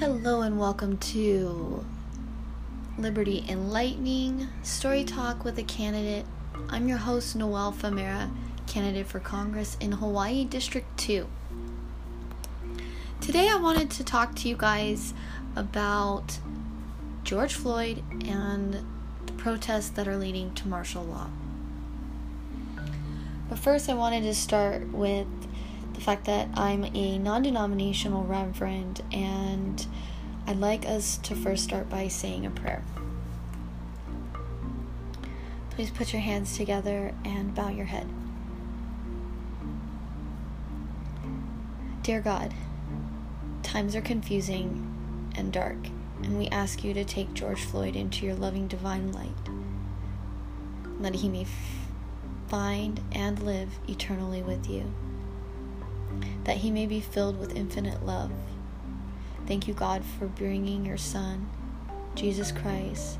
Hello and welcome to Liberty Enlightening Story Talk with a Candidate. I'm your host, Noelle Famera, candidate for Congress in Hawaii District 2. Today I wanted to talk to you guys about George Floyd and the protests that are leading to martial law. But first, I wanted to start with the fact that I'm a non denominational reverend, and I'd like us to first start by saying a prayer. Please put your hands together and bow your head. Dear God, times are confusing and dark, and we ask you to take George Floyd into your loving divine light, that he may find and live eternally with you that he may be filled with infinite love. Thank you, God, for bringing your Son, Jesus Christ,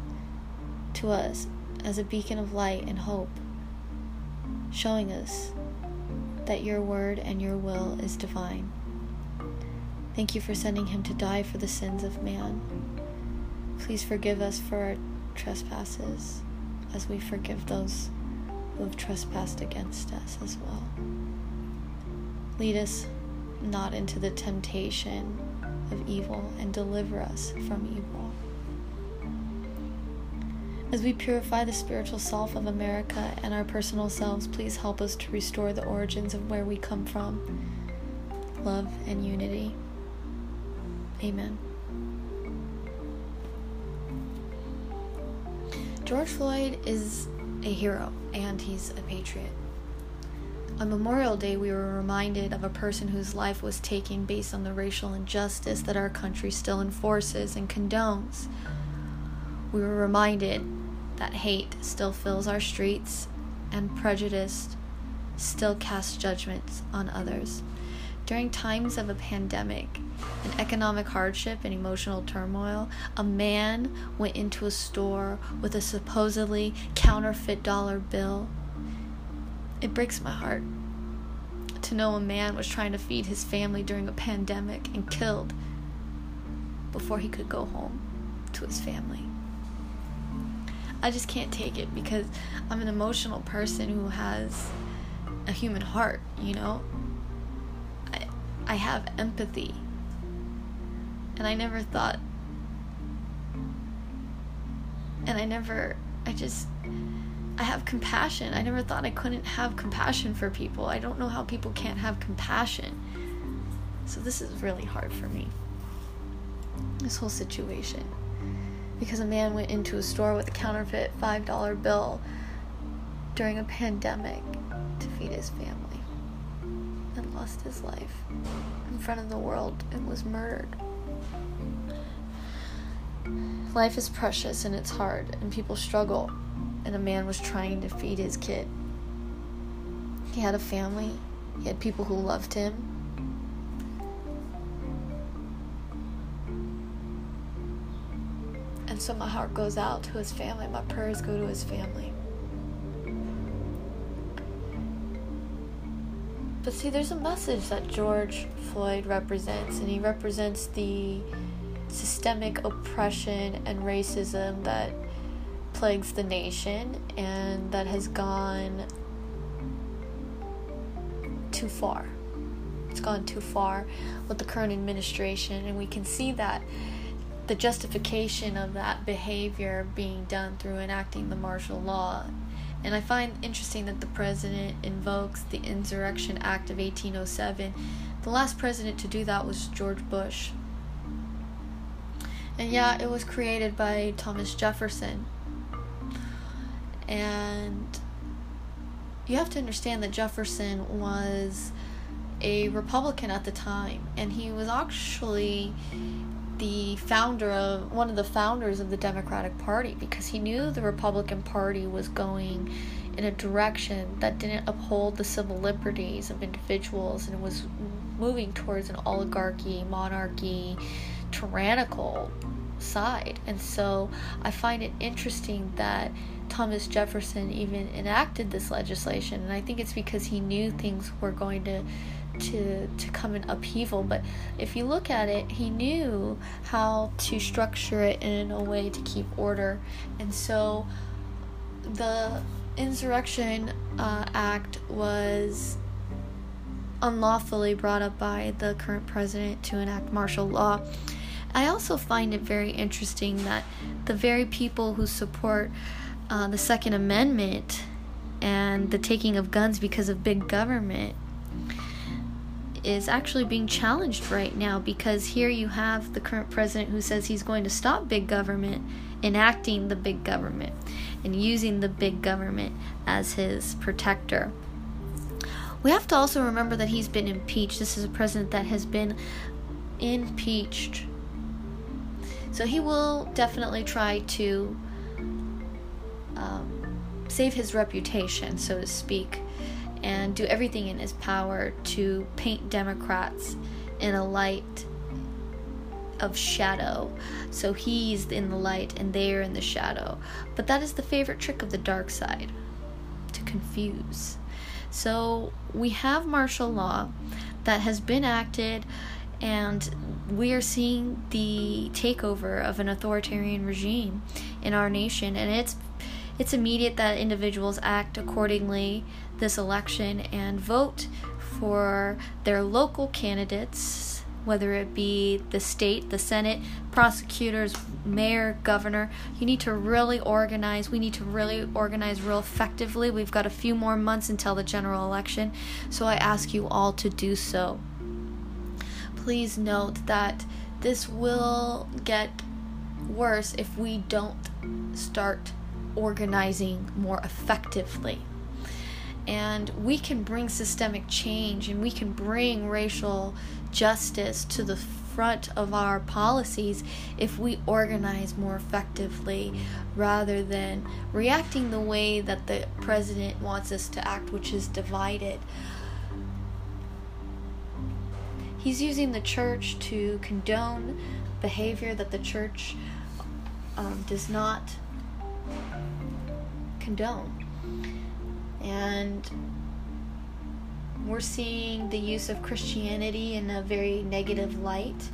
to us as a beacon of light and hope, showing us that your word and your will is divine. Thank you for sending him to die for the sins of man. Please forgive us for our trespasses as we forgive those who have trespassed against us as well. Lead us not into the temptation of evil and deliver us from evil. As we purify the spiritual self of America and our personal selves, please help us to restore the origins of where we come from love and unity. Amen. George Floyd is a hero and he's a patriot. On Memorial Day, we were reminded of a person whose life was taken based on the racial injustice that our country still enforces and condones. We were reminded that hate still fills our streets and prejudice still casts judgments on others. During times of a pandemic, an economic hardship, and emotional turmoil, a man went into a store with a supposedly counterfeit dollar bill it breaks my heart to know a man was trying to feed his family during a pandemic and killed before he could go home to his family. I just can't take it because I'm an emotional person who has a human heart, you know? I, have empathy. And I never thought, and I never, I just, I have compassion. I never thought I couldn't have compassion for people. I don't know how people can't have compassion. So this is really hard for me. This whole situation. Because a man went into a store with a counterfeit $5 bill during a pandemic to feed his family lost his life in front of the world and was murdered. Life is precious and it's hard, and people struggle and a man was trying to feed his kid. He had a family, he had people who loved him. And so my heart goes out to his family, my prayers go to his family. But see, there's a message that George Floyd represents, and he represents the systemic oppression and racism that plagues the nation and that has gone too far. It's gone too far with the current administration, and we can see that the justification of that behavior being done through enacting the martial law. And I find interesting that the president invokes the Insurrection Act of 1807. The last president to do that was George Bush. And yeah, it was created by Thomas Jefferson. And you have to understand that Jefferson was a Republican at the time, and he was actually the founder of one of the founders of the Democratic Party because he knew the Republican Party was going in a direction that didn't uphold the civil liberties of individuals and was moving towards an oligarchy, monarchy, tyrannical side. And so I find it interesting that Thomas Jefferson even enacted this legislation, and I think it's because he knew things were going to to to come in upheaval. But if you look at it, he knew how to structure it in a way to keep order, and so the Insurrection uh, Act was unlawfully brought up by the current president to enact martial law. I also find it very interesting that the very people who support uh, the Second Amendment and the taking of guns because of big government is actually being challenged right now because here you have the current president who says he's going to stop big government enacting the big government and using the big government as his protector. We have to also remember that he's been impeached. This is a president that has been impeached. So he will definitely try to um, save his reputation, so to speak, and do everything in his power to paint Democrats in a light of shadow. So he's in the light and they're in the shadow. But that is the favorite trick of the dark side to confuse. So we have martial law that has been acted, and we are seeing the takeover of an authoritarian regime in our nation, and it's it's immediate that individuals act accordingly this election and vote for their local candidates whether it be the state, the Senate, prosecutors, mayor, governor. You need to really organize. We need to really organize real effectively. We've got a few more months until the general election, so I ask you all to do so. Please note that this will get worse if we don't start organizing more effectively and we can bring systemic change and we can bring racial justice to the front of our policies if we organize more effectively rather than reacting the way that the president wants us to act, which is divided. He's using the church to condone behavior that the church um, does not condone. And we're seeing the use of Christianity in a very negative light.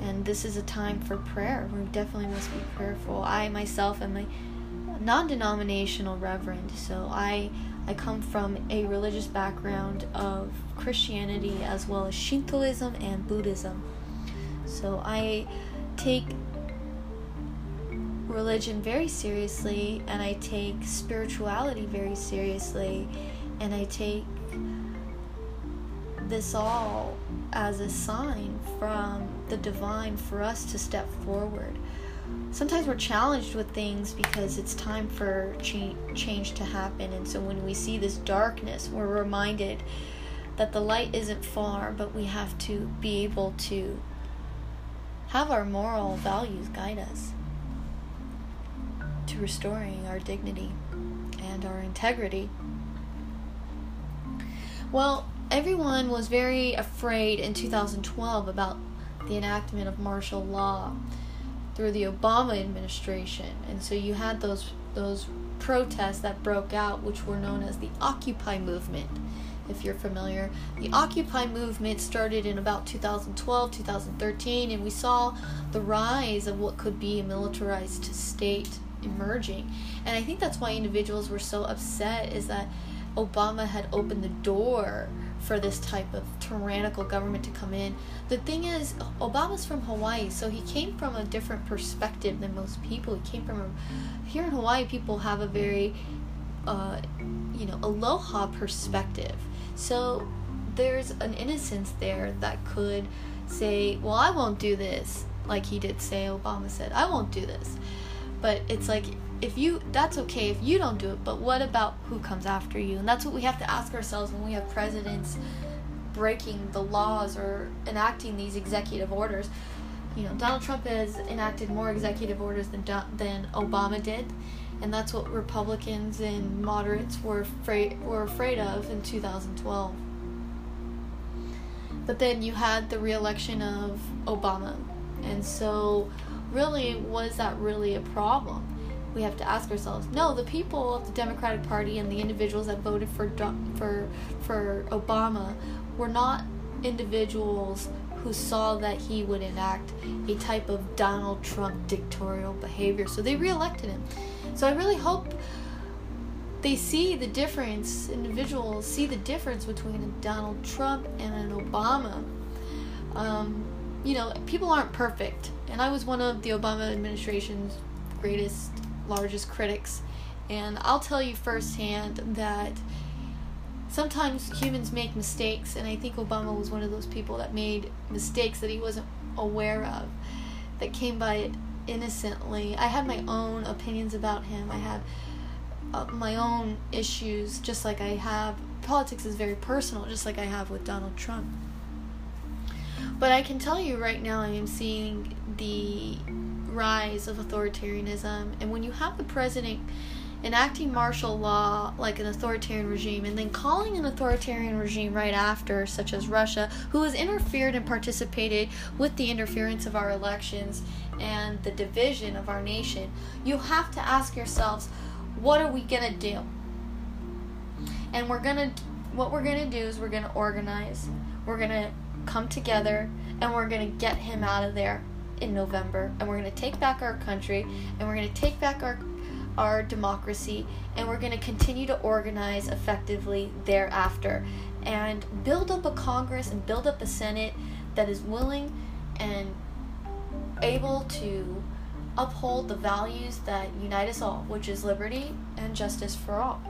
And this is a time for prayer. We definitely must be prayerful. I myself am a non denominational reverend, so I, I come from a religious background of Christianity as well as Shintoism and Buddhism. So I take religion very seriously and I take spirituality very seriously and I take this all as a sign from the divine for us to step forward. Sometimes we're challenged with things because it's time for cha- change to happen, and so when we see this darkness, we're reminded that the light isn't far, but we have to be able to have our moral values guide us to restoring our dignity and our integrity. Well, everyone was very afraid in 2012 about the enactment of martial law through the Obama administration. And so you had those those protests that broke out which were known as the Occupy movement. If you're familiar, the Occupy movement started in about 2012, 2013 and we saw the rise of what could be a militarized state emerging. And I think that's why individuals were so upset is that Obama had opened the door for this type of tyrannical government to come in. The thing is, Obama's from Hawaii, so he came from a different perspective than most people. He came from a, here in Hawaii, people have a very, uh, you know, aloha perspective. So there's an innocence there that could say, well, I won't do this, like he did say, Obama said, I won't do this. But it's like, if you that's okay if you don't do it but what about who comes after you? And that's what we have to ask ourselves when we have presidents breaking the laws or enacting these executive orders. You know Donald Trump has enacted more executive orders than than Obama did and that's what Republicans and moderates were afraid were afraid of in 2012 but then you had the reelection of Obama and so really was that really a problem? We have to ask ourselves. No the people of the democratic party and the individuals that voted for for for obama were not individuals who saw that he would enact a type of donald trump dictatorial behavior. So they reelected him. So i really hope they see the difference individuals see the difference between a donald trump and an obama. Um, you know people aren't perfect and i was one of the obama administration's greatest largest critics. And I'll tell you firsthand that sometimes humans make mistakes, and I think Obama was one of those people that made mistakes that he wasn't aware of, that came by it innocently. I have my own opinions about him. I have uh, my own issues, just like I have. Politics is very personal, just like I have with Donald Trump. But I can tell you right now, I am seeing the rise of authoritarianism. And when you have the president enacting martial law like an authoritarian regime and then calling an authoritarian regime right after, such as Russia, who has interfered and participated with the interference of our elections and the division of our nation, you have to ask yourselves, what are we going to do? And we're going to what we're going to do is we're going to organize. We're going to come together and we're going to get him out of there in November, and we're going to take back our country, and we're going to take back our our democracy, and we're going to continue to organize effectively thereafter, and build up a Congress and build up a Senate that is willing and able to uphold the values that unite us all, which is liberty and justice for all.